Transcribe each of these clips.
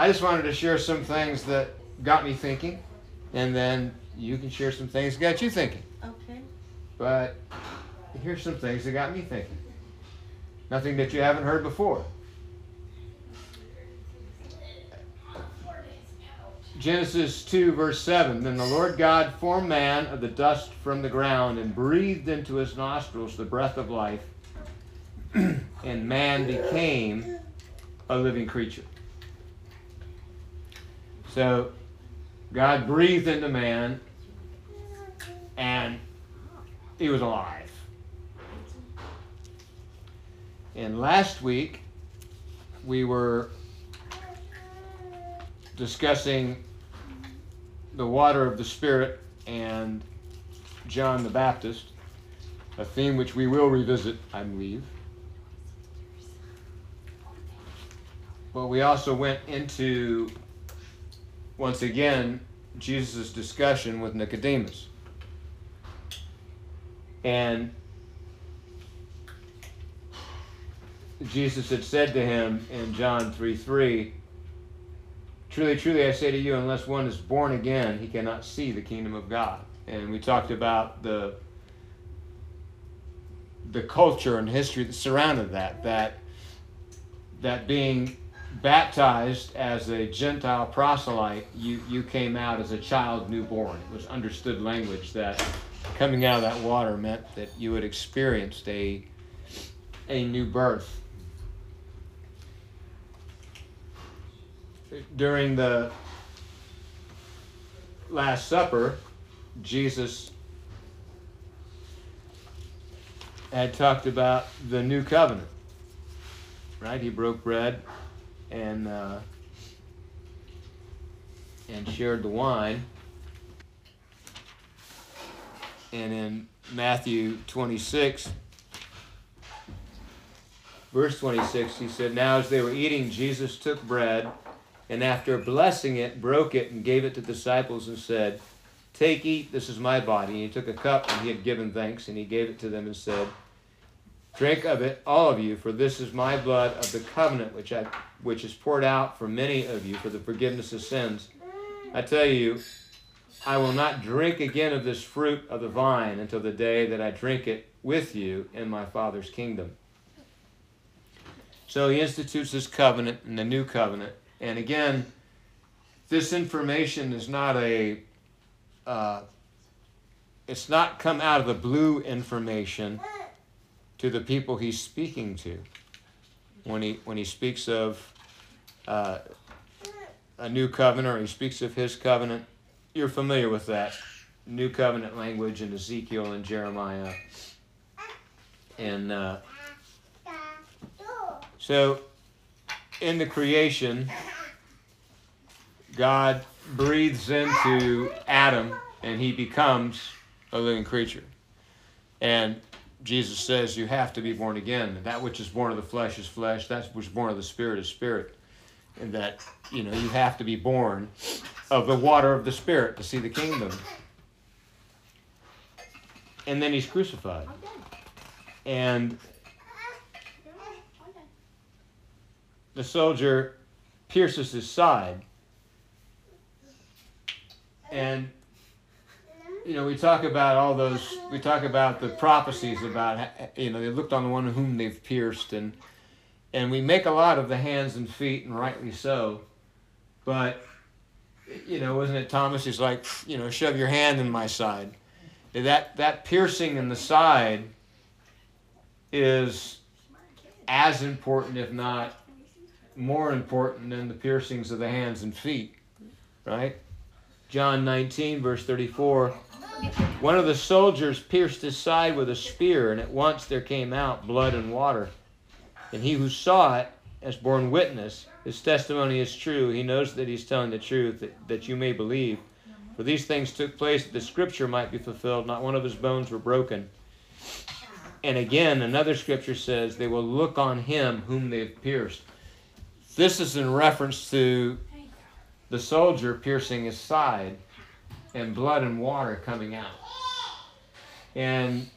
I just wanted to share some things that got me thinking, and then you can share some things that got you thinking. Okay. But here's some things that got me thinking. Nothing that you haven't heard before. Genesis 2, verse 7 Then the Lord God formed man of the dust from the ground and breathed into his nostrils the breath of life, and man became a living creature. So God breathed into man, and he was alive. And last week, we were discussing the water of the Spirit and John the Baptist, a theme which we will revisit, I believe. But we also went into, once again, Jesus' discussion with Nicodemus. And Jesus had said to him in John 3 3, Truly, truly, I say to you, unless one is born again, he cannot see the kingdom of God. And we talked about the the culture and history that surrounded that, that that being baptized as a Gentile proselyte, you, you came out as a child newborn. It was understood language that coming out of that water meant that you had experienced a, a new birth. During the Last Supper, Jesus had talked about the new covenant. Right? He broke bread and uh, and shared the wine. And in Matthew 26, verse 26, he said, Now as they were eating, Jesus took bread, and after blessing it, broke it and gave it to the disciples and said, Take, eat, this is my body. And he took a cup and he had given thanks, and he gave it to them and said, Drink of it, all of you, for this is my blood of the covenant which I which is poured out for many of you for the forgiveness of sins. I tell you, I will not drink again of this fruit of the vine until the day that I drink it with you in my Father's kingdom. So he institutes this covenant and the new covenant. And again, this information is not a, uh, it's not come out of the blue information to the people he's speaking to when he when he speaks of uh, a new covenant or he speaks of his covenant. You're familiar with that new covenant language in Ezekiel and Jeremiah. And uh, so, in the creation, God breathes into Adam and he becomes a living creature. And Jesus says you have to be born again. That which is born of the flesh is flesh. That which is born of the spirit is spirit. And that, you know, you have to be born of the water of the spirit to see the kingdom. And then he's crucified. And the soldier pierces his side. And you know, we talk about all those, we talk about the prophecies about, you know, they looked on the one whom they've pierced, and and we make a lot of the hands and feet, and rightly so. But, you know, wasn't it Thomas? He's like, you know, shove your hand in my side. That, that piercing in the side is as important, if not more important, than the piercings of the hands and feet, right? John 19, verse 34 one of the soldiers pierced his side with a spear, and at once there came out blood and water. And he who saw it has borne witness. His testimony is true. He knows that he's telling the truth, that, that you may believe. For these things took place that the scripture might be fulfilled. Not one of his bones were broken. And again, another scripture says, They will look on him whom they have pierced. This is in reference to the soldier piercing his side and blood and water coming out. And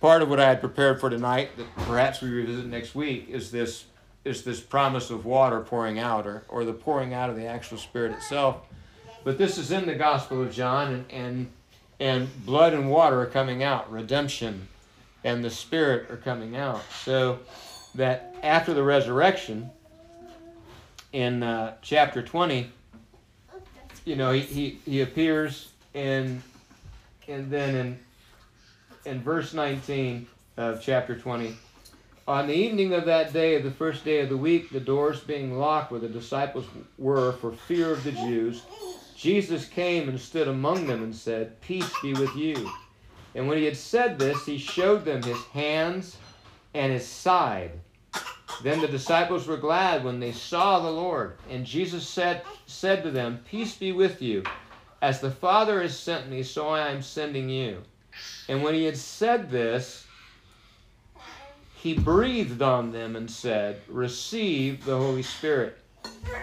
part of what I had prepared for tonight, that perhaps we revisit next week, is this is this promise of water pouring out or, or the pouring out of the actual Spirit itself. But this is in the Gospel of John, and, and, and blood and water are coming out, redemption and the Spirit are coming out. So that after the resurrection, in uh, chapter 20, you know, he, he, he appears in, and then in, in verse 19 of chapter 20, on the evening of that day, of the first day of the week, the doors being locked where the disciples were for fear of the Jews, Jesus came and stood among them and said, Peace be with you. And when he had said this, he showed them his hands and his side. Then the disciples were glad when they saw the Lord. And Jesus said, said to them, Peace be with you. As the Father has sent me, so I am sending you. And when he had said this, he breathed on them and said, Receive the Holy Spirit.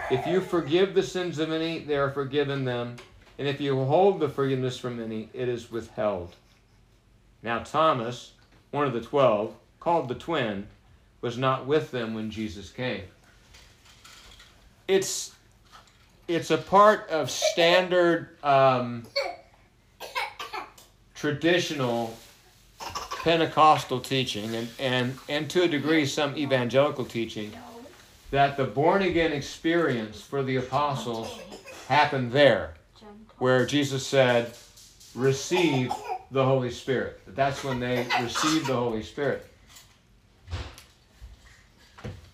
If you forgive the sins of any, they are forgiven them. And if you hold the forgiveness from any, it is withheld. Now, Thomas, one of the twelve, called the twin, was not with them when Jesus came. It's, it's a part of standard um, traditional Pentecostal teaching and, and, and to a degree some evangelical teaching that the born again experience for the apostles happened there, where Jesus said, Receive the Holy Spirit. That's when they received the Holy Spirit.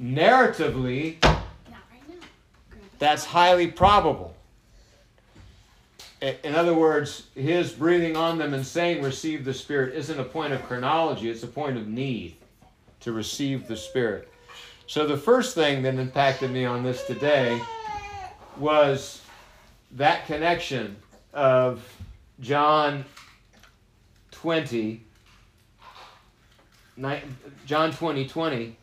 Narratively, that's highly probable in other words, his breathing on them and saying, receive the Spirit, isn't a point of chronology, it's a point of need to receive the Spirit. So, the first thing that impacted me on this today was that connection of John 20, John 20, 20,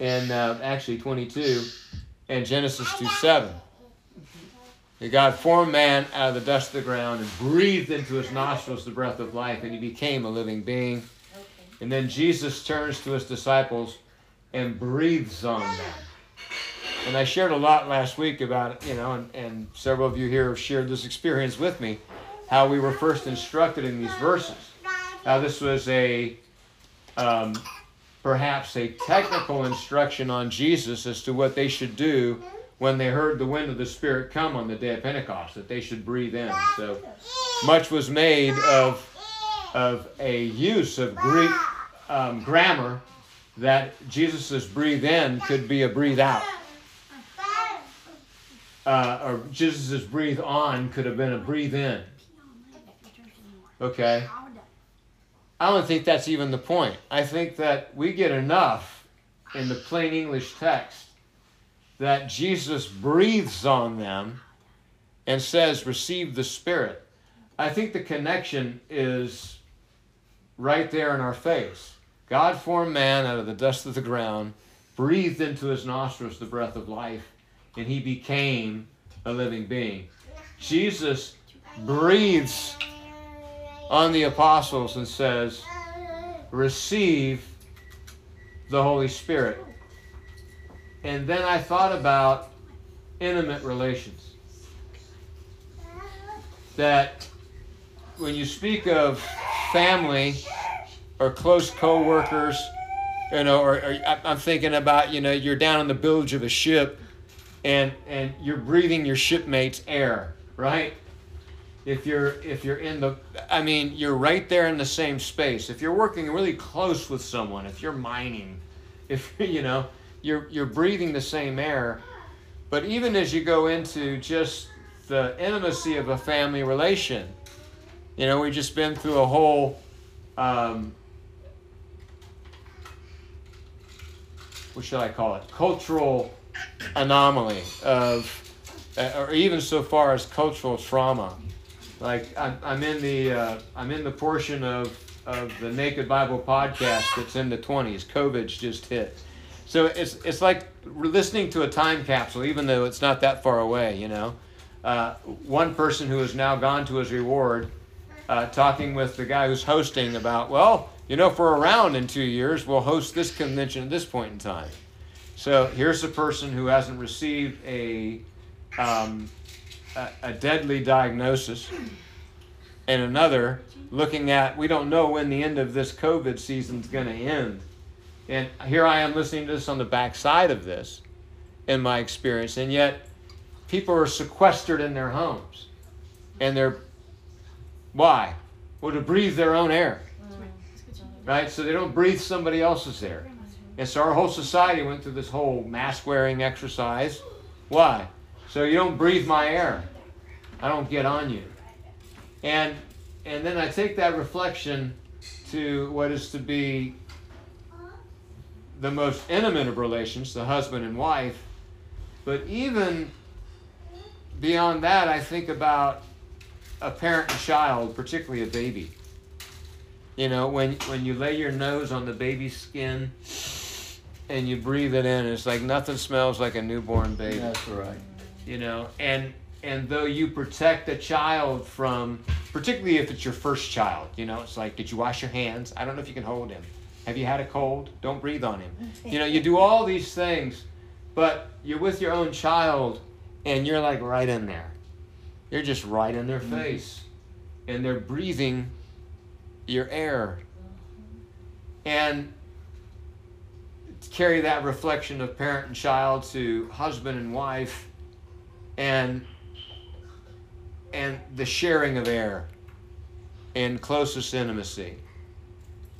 and uh, actually 22, and Genesis 2 7. God formed man out of the dust of the ground and breathed into his nostrils the breath of life, and he became a living being. Okay. And then Jesus turns to his disciples and breathes on them. And I shared a lot last week about you know, and, and several of you here have shared this experience with me, how we were first instructed in these verses. How this was a um, perhaps a technical instruction on Jesus as to what they should do when they heard the wind of the Spirit come on the day of Pentecost, that they should breathe in. So much was made of, of a use of Greek um, grammar that Jesus' breathe in could be a breathe out. Uh, or Jesus' breathe on could have been a breathe in. Okay? I don't think that's even the point. I think that we get enough in the plain English text that Jesus breathes on them and says, Receive the Spirit. I think the connection is right there in our face. God formed man out of the dust of the ground, breathed into his nostrils the breath of life, and he became a living being. Jesus breathes on the apostles and says, Receive the Holy Spirit. And then I thought about intimate relations. That when you speak of family or close co-workers, you know, or, or I'm thinking about, you know, you're down in the bilge of a ship and and you're breathing your shipmate's air, right? If you're if you're in the I mean, you're right there in the same space. If you're working really close with someone, if you're mining, if you know, you're you're breathing the same air. But even as you go into just the intimacy of a family relation, you know, we've just been through a whole um, what should I call it? Cultural anomaly of, uh, or even so far as cultural trauma. Like I'm, I'm in the uh, I'm in the portion of of the Naked Bible podcast that's in the 20s. COVID's just hit, so it's it's like listening to a time capsule, even though it's not that far away. You know, uh, one person who has now gone to his reward, uh, talking with the guy who's hosting about, well, you know, for around in two years, we'll host this convention at this point in time. So here's a person who hasn't received a, um, a, deadly diagnosis, and another looking at we don't know when the end of this COVID season's going to end. And here I am listening to this on the backside of this in my experience, and yet people are sequestered in their homes. And they're, why? Well, to breathe their own air. Right? So they don't breathe somebody else's air. And so our whole society went through this whole mask wearing exercise. Why? So you don't breathe my air. I don't get on you. And and then I take that reflection to what is to be the most intimate of relations, the husband and wife. But even beyond that, I think about a parent and child, particularly a baby. You know, when when you lay your nose on the baby's skin and you breathe it in, it's like nothing smells like a newborn baby. That's right. You know, and and though you protect a child from, particularly if it's your first child, you know, it's like, did you wash your hands? I don't know if you can hold him. Have you had a cold? Don't breathe on him. You know, you do all these things, but you're with your own child and you're like right in there. You're just right in their mm-hmm. face. And they're breathing your air. And carry that reflection of parent and child to husband and wife and and the sharing of air and closest intimacy.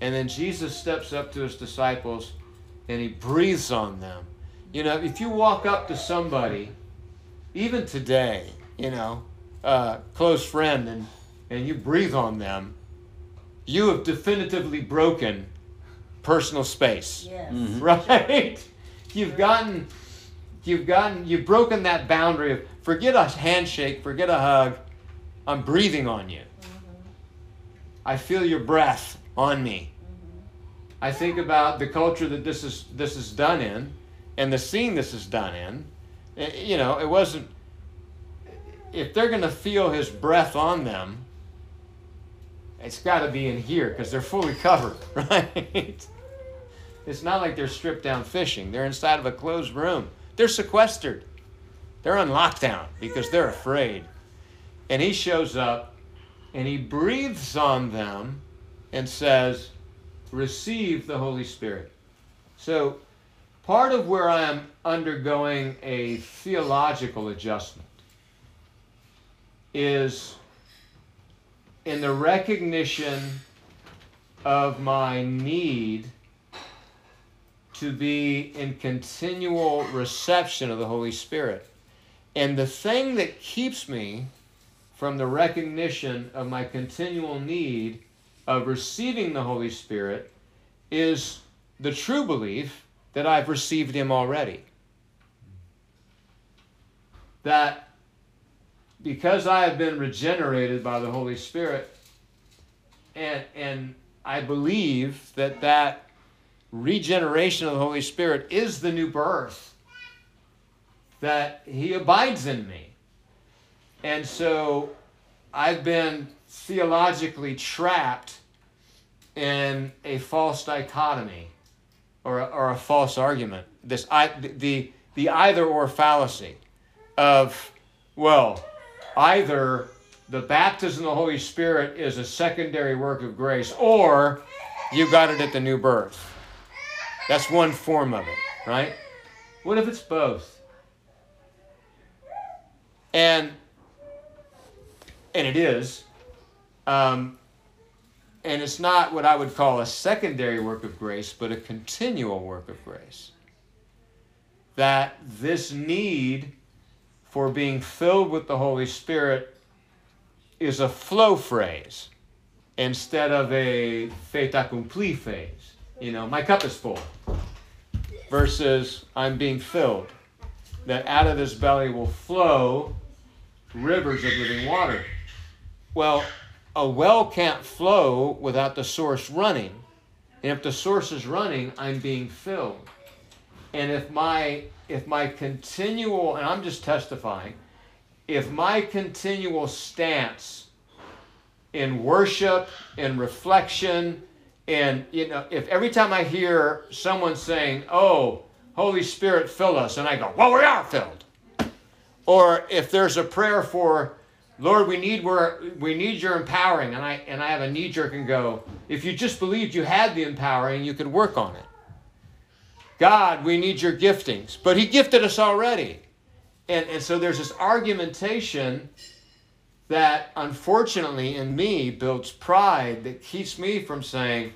And then Jesus steps up to his disciples and he breathes on them. You know, if you walk up to somebody, even today, you know, a close friend, and, and you breathe on them, you have definitively broken personal space. Yes. Mm-hmm. Right? You've gotten you've gotten you've broken that boundary of forget a handshake, forget a hug. I'm breathing on you. Mm-hmm. I feel your breath on me. Mm-hmm. I think about the culture that this is this is done in and the scene this is done in. Eh, you know, it wasn't if they're going to feel his breath on them, it's got to be in here because they're fully covered, right? It's not like they're stripped down fishing. They're inside of a closed room. They're sequestered. They're on lockdown because they're afraid. And he shows up and he breathes on them and says, Receive the Holy Spirit. So, part of where I am undergoing a theological adjustment is in the recognition of my need to be in continual reception of the Holy Spirit. And the thing that keeps me from the recognition of my continual need of receiving the Holy Spirit is the true belief that I've received Him already. That because I have been regenerated by the Holy Spirit, and, and I believe that that regeneration of the Holy Spirit is the new birth, that He abides in me. And so I've been theologically trapped in a false dichotomy or a, or a false argument. This I, the, the either or fallacy of, well, either the baptism of the Holy Spirit is a secondary work of grace, or you got it at the new birth. That's one form of it, right? What if it's both? And and it is, um, and it's not what I would call a secondary work of grace, but a continual work of grace. That this need for being filled with the Holy Spirit is a flow phrase instead of a fait accompli phase. You know, my cup is full versus I'm being filled. That out of this belly will flow rivers of living water. Well, a well can't flow without the source running. And if the source is running, I'm being filled. And if my if my continual, and I'm just testifying, if my continual stance in worship, in reflection, and you know, if every time I hear someone saying, "Oh, Holy Spirit, fill us. And I go, Well, we are filled. Or if there's a prayer for, Lord, we need where we need your empowering, and I and I have a knee jerk and go, if you just believed you had the empowering, you could work on it. God, we need your giftings. But He gifted us already. And, and so there's this argumentation that unfortunately in me builds pride that keeps me from saying,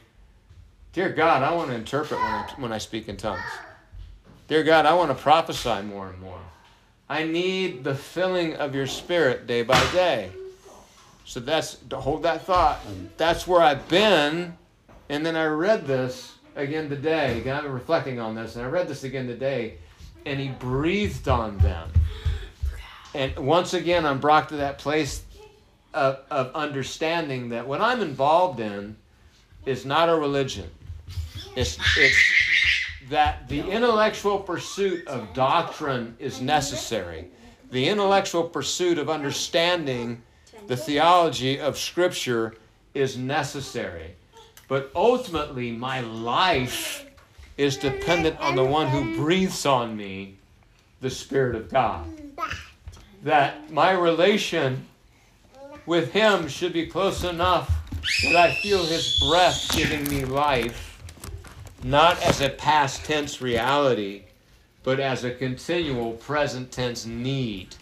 Dear God, I want to interpret when I, when I speak in tongues. Dear God, I want to prophesy more and more. I need the filling of your spirit day by day. So that's to hold that thought. That's where I've been. And then I read this again today. Again, I've been reflecting on this, and I read this again today. And he breathed on them. And once again, I'm brought to that place of, of understanding that what I'm involved in is not a religion. It's, it's that the intellectual pursuit of doctrine is necessary. The intellectual pursuit of understanding the theology of Scripture is necessary. But ultimately, my life is dependent on the one who breathes on me, the Spirit of God. That my relation with Him should be close enough that I feel His breath giving me life, not as a past tense reality, but as a continual present tense need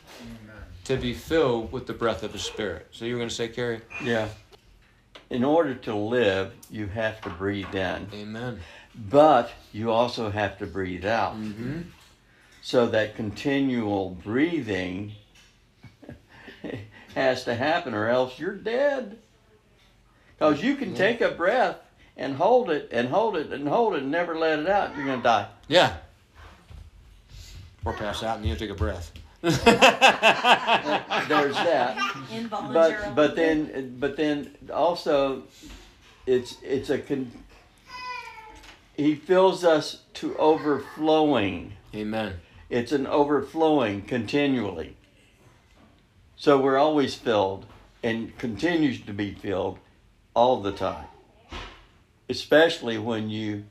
to be filled with the breath of the Spirit. So you were going to say, Carrie? Yeah. In order to live, you have to breathe in, Amen. but you also have to breathe out. Mm-hmm. So that continual breathing has to happen, or else you're dead. Because you can take a breath and hold it and hold it and hold it and never let it out, you're going to die. Yeah. Or pass out and you take a breath. There's that. But but then but then also it's it's a con- he fills us to overflowing Amen. it's an overflowing continually so we're always filled and continues to be filled all the time especially when you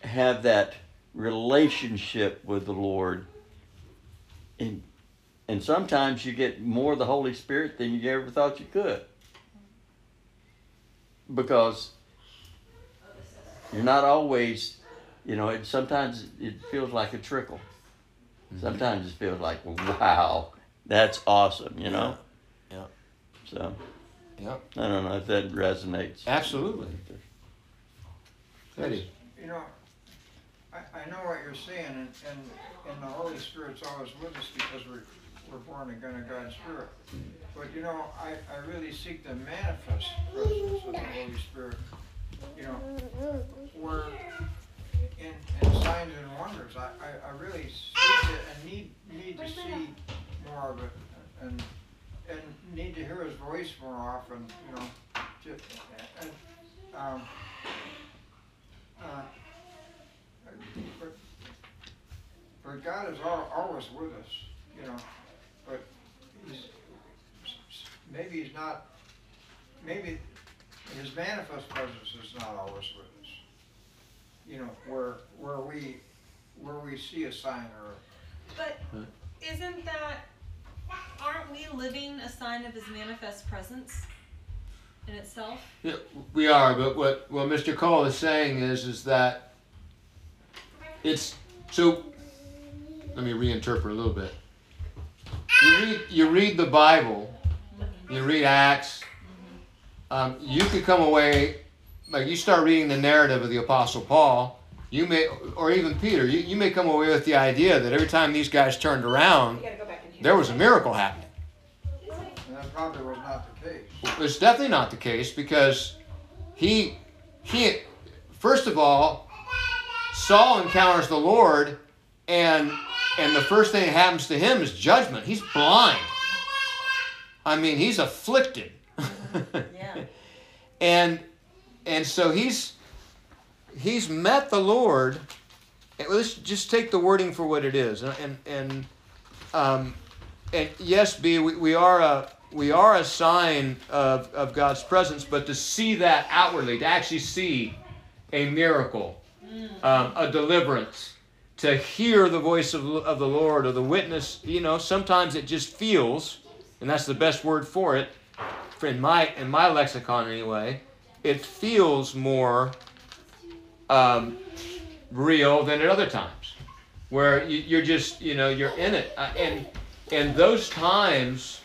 have that relationship with the lord and and sometimes you get more of the Holy Spirit than you ever thought you could. Because you're not always, you know, it, sometimes it feels like a trickle. Mm-hmm. Sometimes it feels like, wow, that's awesome, you know? Yeah. So, Yeah. I don't know if that resonates. Absolutely. Eddie. You know, I, I know what you're saying, and, and, and the Holy Spirit's always with us because we're, we're born again of God's Spirit. But you know, I, I really seek the manifest presence of the Holy Spirit. You know, where in, in signs and wonders, I, I, I really seek it and need, need to see more of it and, and need to hear his voice more often, you know. Just, and, um, uh, but, but God is al- always with us, you know, but he's, maybe he's not, maybe his manifest presence is not always with us. You know, where, where we, where we see a sign or, But isn't that, aren't we living a sign of his manifest presence in itself? Yeah, we are, but what, what Mr. Cole is saying is is that it's so let me reinterpret a little bit. You read you read the Bible, you read Acts, um, you could come away like you start reading the narrative of the Apostle Paul, you may or even Peter, you, you may come away with the idea that every time these guys turned around, there was a miracle happening. And probably was not the case. It's definitely not the case because he he first of all Saul encounters the Lord and and the first thing that happens to him is judgment. He's blind. I mean, he's afflicted. Yeah. and and so he's he's met the Lord. and Let's just take the wording for what it is, and and and, um, and yes, B, we, we are a we are a sign of, of God's presence, but to see that outwardly, to actually see a miracle, um, a deliverance, to hear the voice of, of the Lord or the witness. You know, sometimes it just feels, and that's the best word for it, in my in my lexicon anyway. It feels more um, real than at other times, where you, you're just you know you're in it, uh, and and those times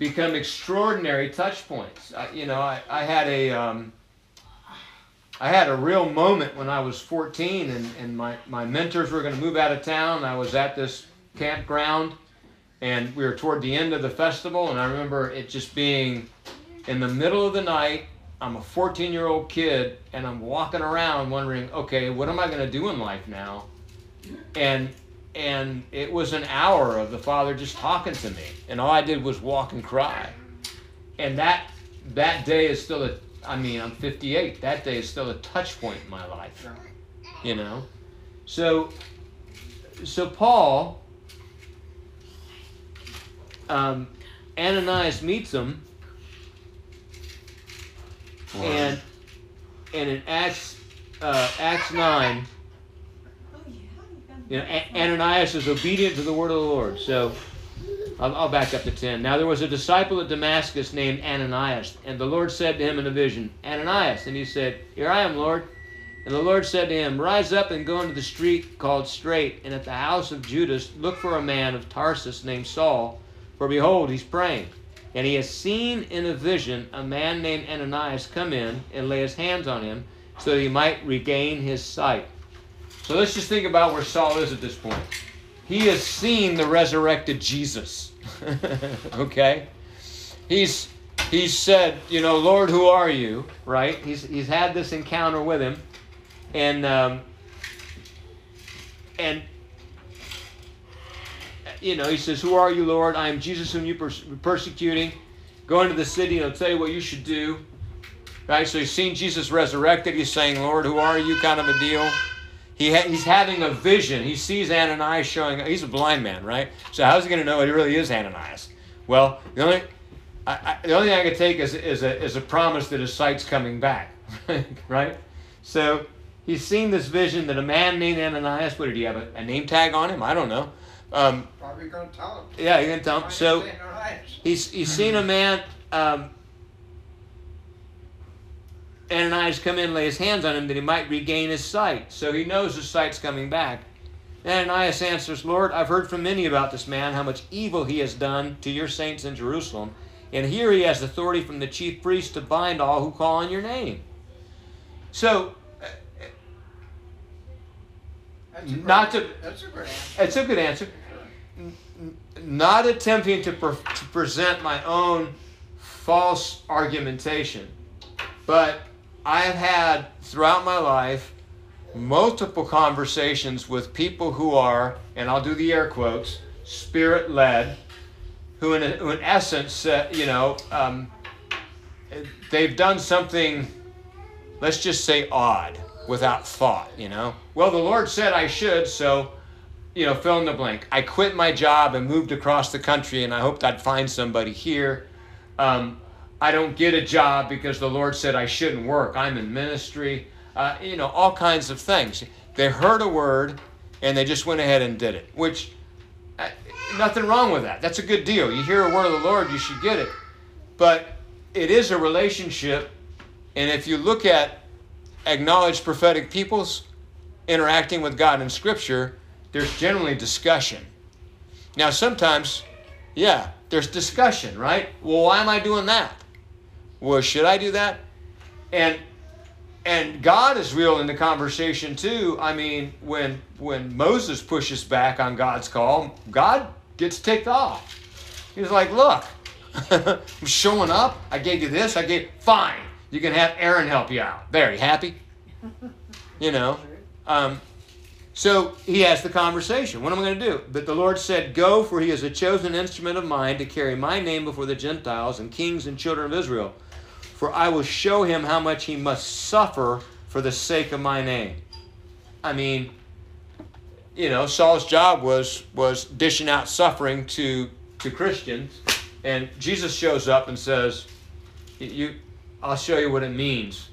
become extraordinary touch points. I, you know, I, I had a um, I had a real moment when I was 14, and, and my, my mentors were going to move out of town. I was at this campground, and we were toward the end of the festival, and I remember it just being in the middle of the night. I'm a 14 year old kid, and I'm walking around wondering, okay, what am I going to do in life now? And and it was an hour of the father just talking to me and all i did was walk and cry. And that that day is still a i mean i'm 58 that day is still a touch point in my life you know? So so paul um, ananias meets him and and in acts uh, acts 9 you know, Ananias is obedient to the word of the Lord. So I'll, I'll, back up to 10. Now there was a disciple at Damascus named Ananias, and the Lord said to him in a vision, Ananias. And he said, Here I am, Lord. And the Lord said to him, Rise up and go into the street called Straight, and at the house of Judas look for a man of Tarsus named Saul, for behold, he's praying. And he has seen in a vision a man named Ananias come in and lay his hands on him so that he might regain his sight. So let's just think about where Saul is at this point. He has seen the resurrected Jesus. okay? He's he's said, you know, Lord, who are you? Right? He's he's had this encounter with him, and um, and you know, he says, "Who are you, Lord? I am Jesus, whom you persecuting. Go into the city, and I'll tell you what you should do." Right? So he's seen Jesus resurrected. He's saying, "Lord, who are you?" Kind of a deal. He ha- he's having a vision. He sees Ananias showing. Up. He's a blind man, right? So how's he going to know it really is Ananias? Well, the only I, I, the only thing I can take is, is a is a promise that his sight's coming back, right? So he's seen this vision that a man named Ananias. What did he have a, a name tag on him? I don't know. Um, Probably going to tell him. Yeah, you're going to tell him. So he's he's seen a man. Um, Ananias come in and lay his hands on him that he might regain his sight. So he knows his sight's coming back. Ananias answers, Lord, I've heard from many about this man, how much evil he has done to your saints in Jerusalem. And here he has authority from the chief priest to bind all who call on your name. So, uh, not to. That's a good answer. It's a good answer. Not attempting to, pre- to present my own false argumentation, but I have had throughout my life multiple conversations with people who are, and I'll do the air quotes, spirit led, who in, who in essence, uh, you know, um, they've done something, let's just say odd, without thought, you know. Well, the Lord said I should, so, you know, fill in the blank. I quit my job and moved across the country, and I hoped I'd find somebody here. Um, I don't get a job because the Lord said I shouldn't work. I'm in ministry. Uh, you know, all kinds of things. They heard a word and they just went ahead and did it, which uh, nothing wrong with that. That's a good deal. You hear a word of the Lord, you should get it. But it is a relationship, and if you look at acknowledged prophetic peoples interacting with God in Scripture, there's generally discussion. Now, sometimes, yeah, there's discussion, right? Well, why am I doing that? Well, should I do that? And and God is real in the conversation too. I mean, when when Moses pushes back on God's call, God gets ticked off. He's like, "Look, I'm showing up. I gave you this. I gave fine. You can have Aaron help you out. There, you happy? You know." Um, so he has the conversation. What am I going to do? But the Lord said, Go, for he is a chosen instrument of mine to carry my name before the Gentiles and kings and children of Israel for I will show him how much he must suffer for the sake of my name. I mean, you know, Saul's job was was dishing out suffering to to Christians, and Jesus shows up and says, "You, I'll show you what it means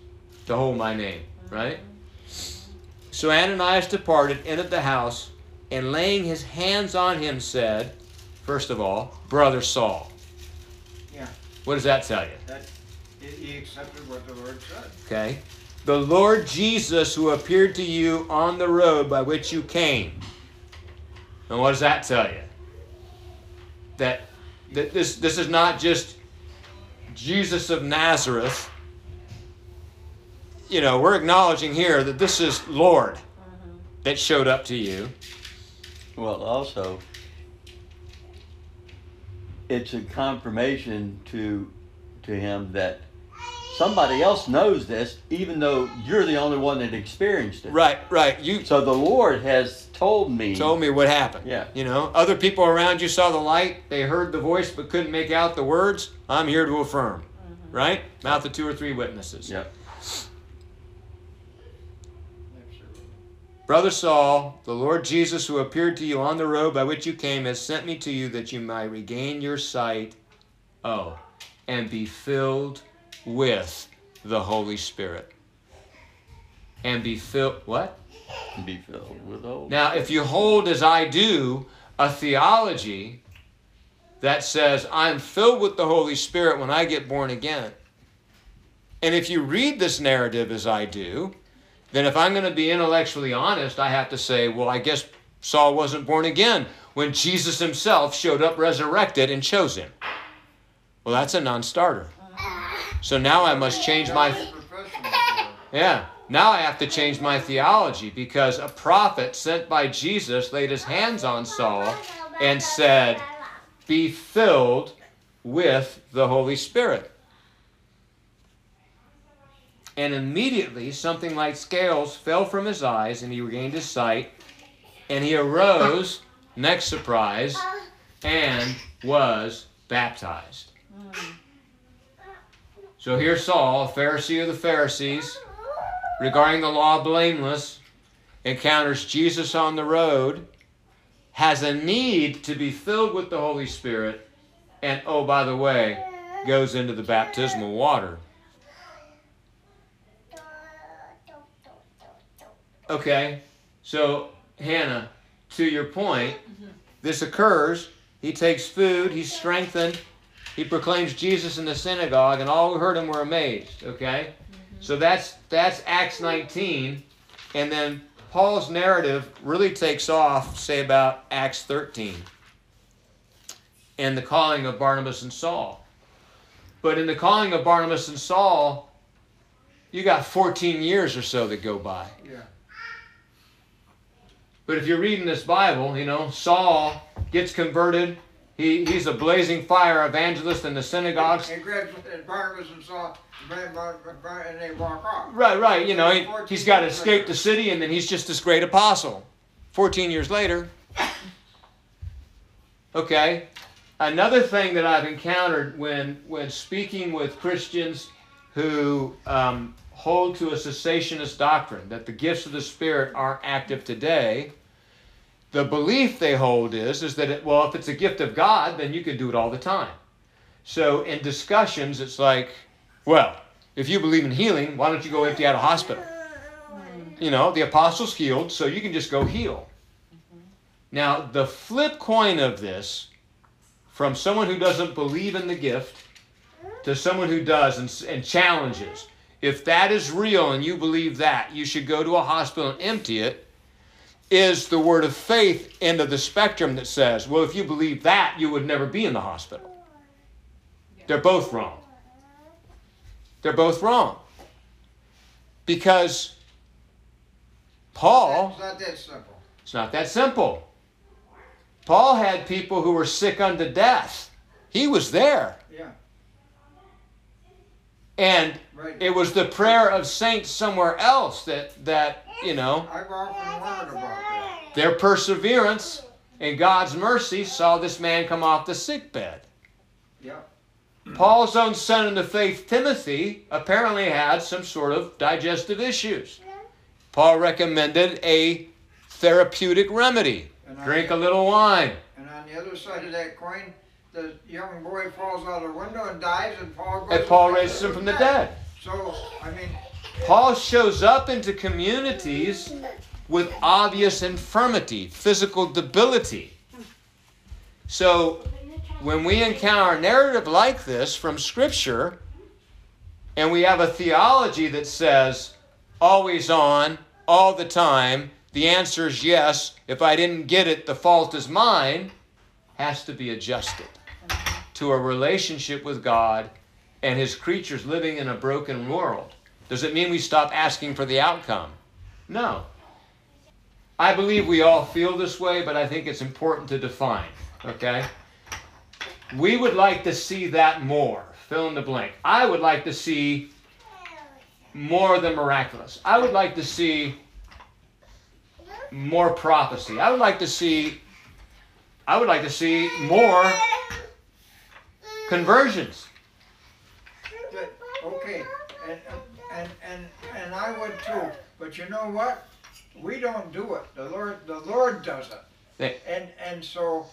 to hold my name." Right? So Ananias departed, entered the house, and laying his hands on him said, First of all, Brother Saul. Yeah. What does that tell you? That, he- he accepted what the Lord said. Okay. The Lord Jesus who appeared to you on the road by which you came. And what does that tell you? That, that this, this is not just Jesus of Nazareth. You know, we're acknowledging here that this is Lord mm-hmm. that showed up to you. Well, also, it's a confirmation to to him that somebody else knows this, even though you're the only one that experienced it. Right, right. You So the Lord has told me. told me what happened. Yeah. You know, other people around you saw the light, they heard the voice but couldn't make out the words. I'm here to affirm. Mm-hmm. Right? Mouth of two or three witnesses. Yeah. Brother Saul, the Lord Jesus who appeared to you on the road by which you came has sent me to you that you might regain your sight. Oh, and be filled with the Holy Spirit. And be filled what? Be filled with the Holy. Now, if you hold as I do a theology that says I'm filled with the Holy Spirit when I get born again, and if you read this narrative as I do, then if I'm going to be intellectually honest, I have to say, well, I guess Saul wasn't born again when Jesus himself showed up resurrected and chose him. Well, that's a non starter. So now I must change my. Yeah. Now I have to change my theology because a prophet sent by Jesus laid his hands on Saul and said, Be filled with the Holy Spirit. And immediately something like scales fell from his eyes and he regained his sight. And he arose, next surprise, and was baptized. Hmm. So here's Saul, a Pharisee of the Pharisees, regarding the law blameless, encounters Jesus on the road, has a need to be filled with the Holy Spirit, and oh, by the way, goes into the baptismal water. Okay, so Hannah, to your point, this occurs. He takes food, he's strengthened, he proclaims Jesus in the synagogue, and all who heard him were amazed. Okay? Mm-hmm. So that's that's Acts 19, and then Paul's narrative really takes off, say about Acts 13, and the calling of Barnabas and Saul. But in the calling of Barnabas and Saul, you got 14 years or so that go by. Yeah. But if you're reading this Bible, you know, Saul gets converted. He, he's a blazing fire evangelist in the synagogues. And grabs, Barnabas and Saul, and they walk off. Right, right. You know, he, he's got to escape the city, and then he's just this great apostle. 14 years later. Okay. Another thing that I've encountered when, when speaking with Christians who um, hold to a cessationist doctrine that the gifts of the Spirit aren't active today, the belief they hold is, is that, it, well, if it's a gift of God, then you can do it all the time. So in discussions, it's like, well, if you believe in healing, why don't you go empty out a hospital? You know, the apostles healed, so you can just go heal. Now, the flip coin of this, from someone who doesn't believe in the gift to someone who does and, and challenges, if that is real and you believe that, you should go to a hospital and empty it, is the word of faith end of the spectrum that says, well, if you believe that, you would never be in the hospital. They're both wrong. They're both wrong. Because Paul, It's not that simple. it's not that simple. Paul had people who were sick unto death. He was there. And right. it was the prayer of saints somewhere else that, that you know, I've often wondered about that. their perseverance and God's mercy saw this man come off the sick bed. Yeah, Paul's own son in the faith, Timothy, apparently had some sort of digestive issues. Paul recommended a therapeutic remedy drink a little wine. and on the other side of that coin, the young boy falls out of the window and dies, and Paul goes. And Paul raises him from the dead. So, I mean, Paul shows up into communities with obvious infirmity, physical debility. So when we encounter a narrative like this from Scripture, and we have a theology that says always on, all the time, the answer is yes. If I didn't get it, the fault is mine, has to be adjusted to a relationship with God and His creatures living in a broken world. Does it mean we stop asking for the outcome? No. I believe we all feel this way, but I think it's important to define. Okay? We would like to see that more. Fill in the blank. I would like to see more than miraculous. I would like to see more prophecy. I would like to see I would like to see more conversions. Okay, and, and, and, and I would too, but you know what? We don't do it, the Lord, the Lord does it. And, and so,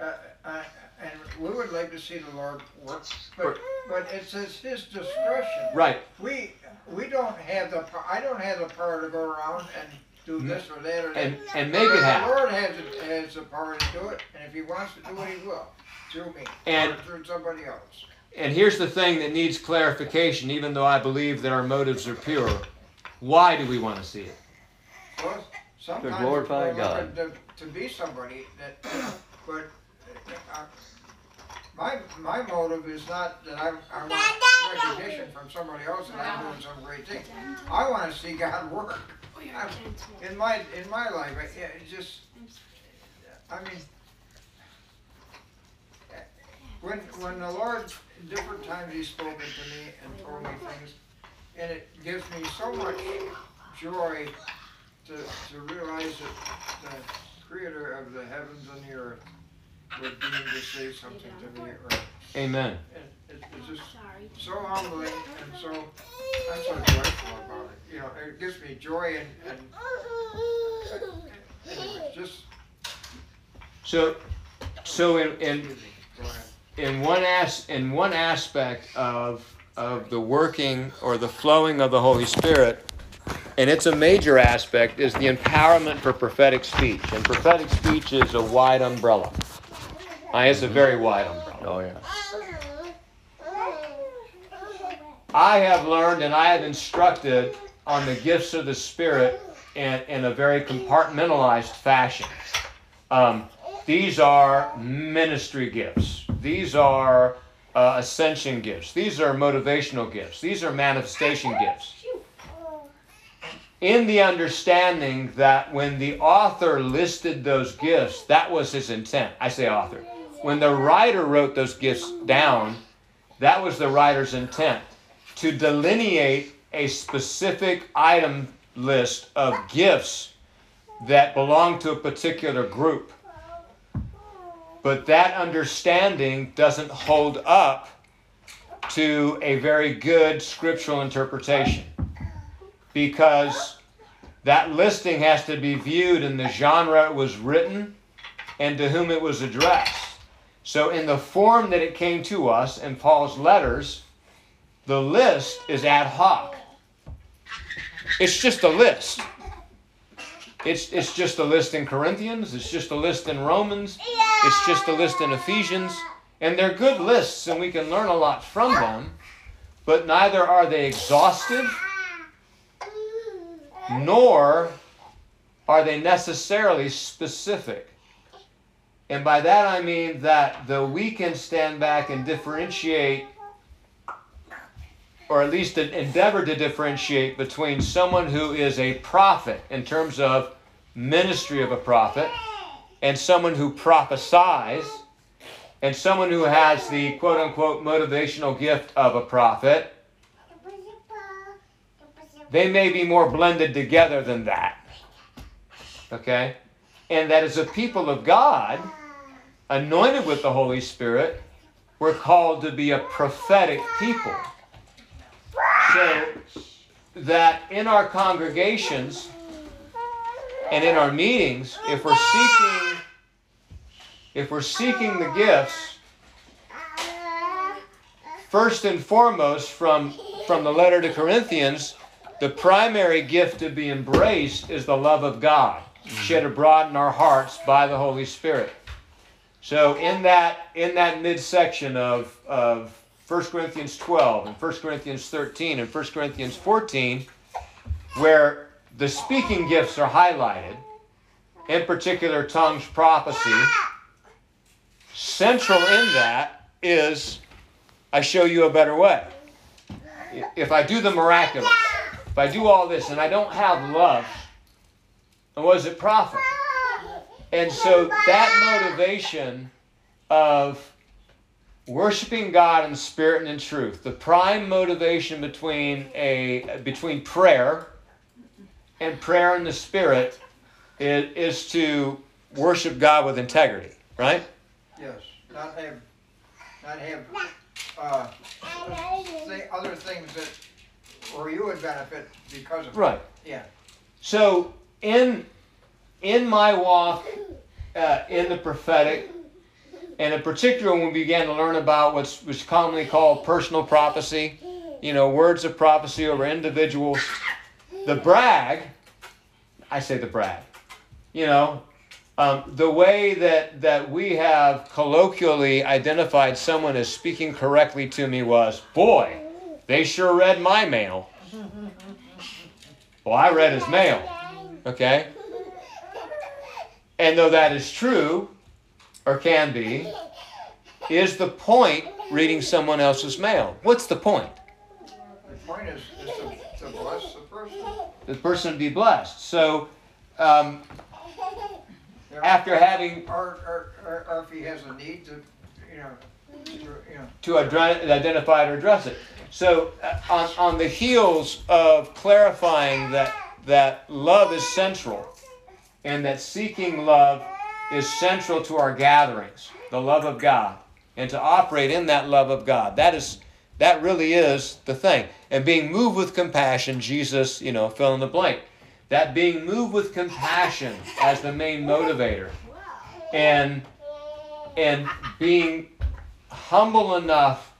uh, uh, and we would like to see the Lord work, but, but it's his, his discretion. Right. We, we don't have the, I don't have the power to go around and do this or that or that. And and make it happen. The. Lord has, has the power to do it, and if he wants to do it, he will, through me, And- or through somebody else. And here's the thing that needs clarification, even though I believe that our motives are pure. Why do we want to see it? Well, sometimes to glorify we're God. To, to be somebody that, but, uh, my, my motive is not that I, I want recognition from somebody else that I'm doing some great thing. I wanna see God work. I'm- In my, in my life, I, yeah, it just, I mean, when, when the Lord, different times He's spoken to me and told me things, and it gives me so much joy to, to realize that the creator of the heavens and the earth would deign to say something to me, or, Amen. it, it- it's just so humbling and so, I'm so joyful about it, you know, it gives me joy and, and, anyway, just, So so in, in go ahead. In one as in one aspect of of the working or the flowing of the Holy Spirit, and it's a major aspect, is the empowerment for prophetic speech. And prophetic speech is a wide umbrella. Uh, it's a very wide umbrella. Oh, yeah. I have learned and I have instructed on the gifts of the Spirit in, in a very compartmentalized fashion. Um, these are ministry gifts. These are uh, ascension gifts. These are motivational gifts. These are manifestation gifts. In the understanding that when the author listed those gifts, that was his intent. I say author. When the writer wrote those gifts down, that was the writer's intent to delineate a specific item list of gifts that belong to a particular group. But that understanding doesn't hold up to a very good scriptural interpretation because that listing has to be viewed in the genre it was written and to whom it was addressed. So, in the form that it came to us in Paul's letters, the list is ad hoc. It's just a list. It's, it's just a list in Corinthians, it's just a list in Romans, it's just a list in Ephesians. And they're good lists, and we can learn a lot from them, but neither are they exhaustive, nor are they necessarily specific. And by that I mean that the we can stand back and differentiate, or at least endeavor to differentiate between someone who is a prophet in terms of ministry of a prophet, and someone who prophesies, and someone who has the quote unquote motivational gift of a prophet. They may be more blended together than that. Okay? And that as a people of God, anointed with the Holy Spirit, we're called to be a prophetic people. So that in our congregations and in our meetings, if we're seeking if we're seeking the gifts, first and foremost from from the letter to Corinthians, the primary gift to be embraced is the love of God shed abroad in our hearts by the Holy Spirit. So in that in that midsection of of 1 Corinthians 12 and 1 Corinthians 13 and 1 Corinthians 14, where the speaking gifts are highlighted, in particular tongues, prophecy, central in that is I show you a better way. If I do the miraculous, if I do all this and I don't have love, and what does it profit? And so that motivation of worshiping God in spirit and in truth, the prime motivation between a between prayer and prayer in the spirit is, is to worship God with integrity, right? Yes, not have, not have, uh, say other things that, where you would benefit because of. it. Right. Yeah. So in in my walk uh, in the prophetic, and in particular when we began to learn about what's what's commonly called personal prophecy, you know, words of prophecy over individuals, the brag, I say the brag, you know, um, the way that that we have colloquially identified someone as speaking correctly to me was, boy, they sure read my mail. Well, I read his mail. Okay? And though that is true, or can be, is the point reading someone else's mail? What's the point? The point is, is to, to bless the person. The person be blessed. So, um, know, after having Or, or, or, or if he has a need to, you know, to, you know, to identify it or address it. So, uh, on, on the heels of clarifying that, that love is central and that seeking love is central to our gatherings, the love of God, and to operate in that love of God. That is that really is the thing. And being moved with compassion, Jesus, you know, fill in the blank. That being moved with compassion as the main motivator. And and being humble enough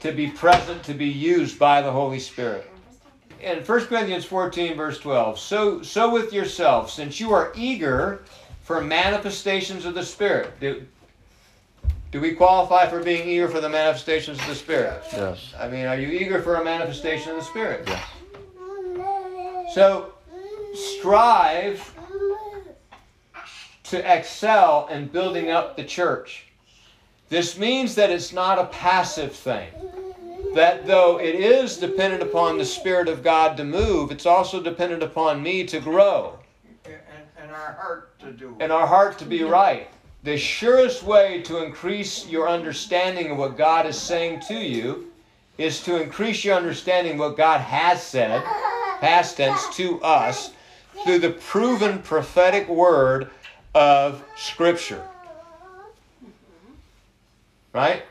to be present to be used by the Holy Spirit. In 1 Corinthians 14, verse 12, so, so with yourself, since you are eager for manifestations of the Spirit. Do, do we qualify for being eager for the manifestations of the Spirit? Yes. I mean, are you eager for a manifestation of the Spirit? Yes. So strive to excel in building up the church. This means that it's not a passive thing. That though it is dependent upon the Spirit of God to move, it's also dependent upon me to grow and, and our heart to do. and our heart to be right. The surest way to increase your understanding of what God is saying to you is to increase your understanding of what God has said, past tense, to us through the proven prophetic word of Scripture. Right?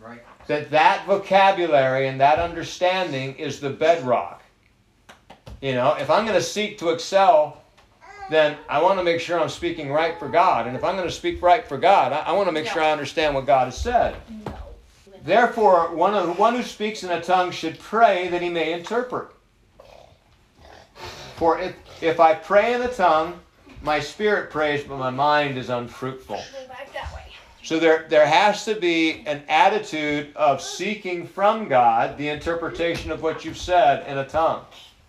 Right. that that vocabulary and that understanding is the bedrock. You know, if I'm going to seek to excel, then I want to make sure I'm speaking right for God. And if I'm going to speak right for God, I, I want to make sure I understand what God has said. Therefore, one, of, one who speaks in a tongue should pray that he may interpret. For if, if I pray in the tongue, my spirit prays, but my mind is unfruitful. So there, there has to be an attitude of seeking from God the interpretation of what you've said in a tongue,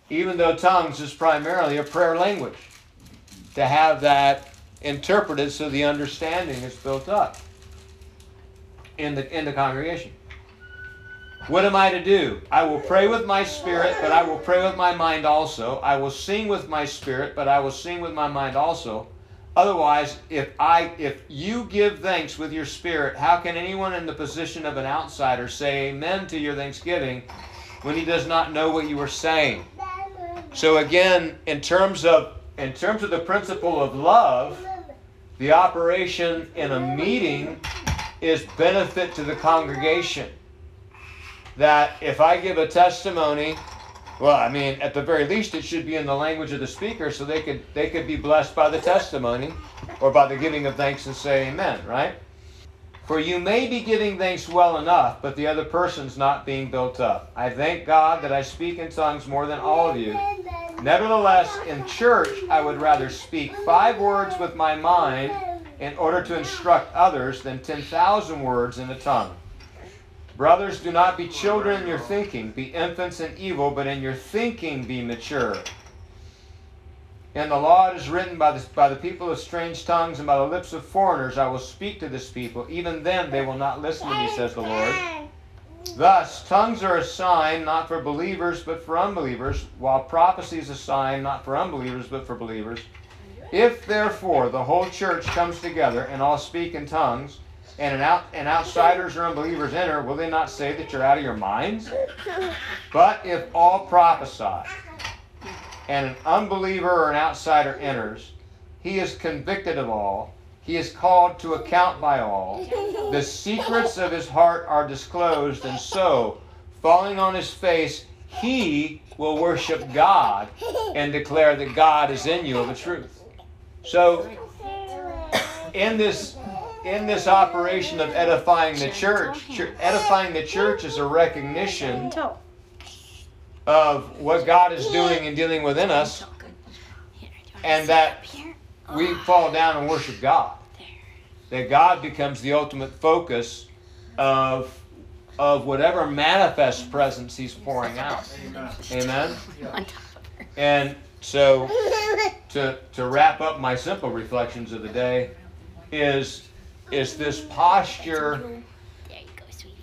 even though tongues is primarily a prayer language. To have that interpreted so the understanding is built up in the in the congregation. What am I to do? I will pray with my spirit, but I will pray with my mind also. I will sing with my spirit, but I will sing with my mind also. Otherwise, if I if you give thanks with your spirit, how can anyone in the position of an outsider say amen to your thanksgiving when he does not know what you are saying? So again, in terms of in terms of the principle of love, the operation in a meeting is benefit to the congregation. That if I give a testimony well, I mean, at the very least, it should be in the language of the speaker, so they could they could be blessed by the testimony, or by the giving of thanks and say Amen. Right? For you may be giving thanks well enough, but the other person's not being built up. I thank God that I speak in tongues more than all of you. Nevertheless, in church, I would rather speak five words with my mind in order to instruct others than 10,000 words in a tongue. Brothers, do not be children in your thinking, be infants in evil, but in your thinking be mature. In the law is written by the, by the people of strange tongues and by the lips of foreigners I will speak to this people. Even then they will not listen to me, says the Lord. Thus, tongues are a sign not for believers but for unbelievers, while prophecy is a sign not for unbelievers but for believers. If therefore the whole church comes together and all speak in tongues, and an out and outsiders or unbelievers enter, will they not say that you're out of your minds? But if all prophesy, and an unbeliever or an outsider enters, he is convicted of all, he is called to account by all. The secrets of his heart are disclosed, and so, falling on his face, he will worship God and declare that God is in you of the truth. So, in this in this operation of edifying the church, edifying the church is a recognition of what God is doing and dealing within us, and that we fall down and worship God. That God becomes the ultimate focus of of whatever manifest presence He's pouring out. Amen. Amen. And so, to to wrap up my simple reflections of the day, is is this posture. There you go, sweetie.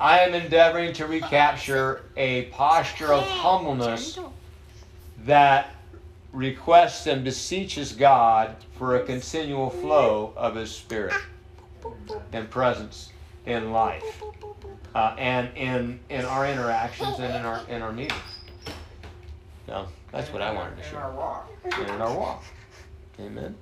I am endeavoring to recapture a posture of humbleness that requests and beseeches God for a continual flow of His Spirit and presence in life, uh, and in in our interactions and in our in our meetings. So that's what I wanted to In share. our walk. In our walk. Amen.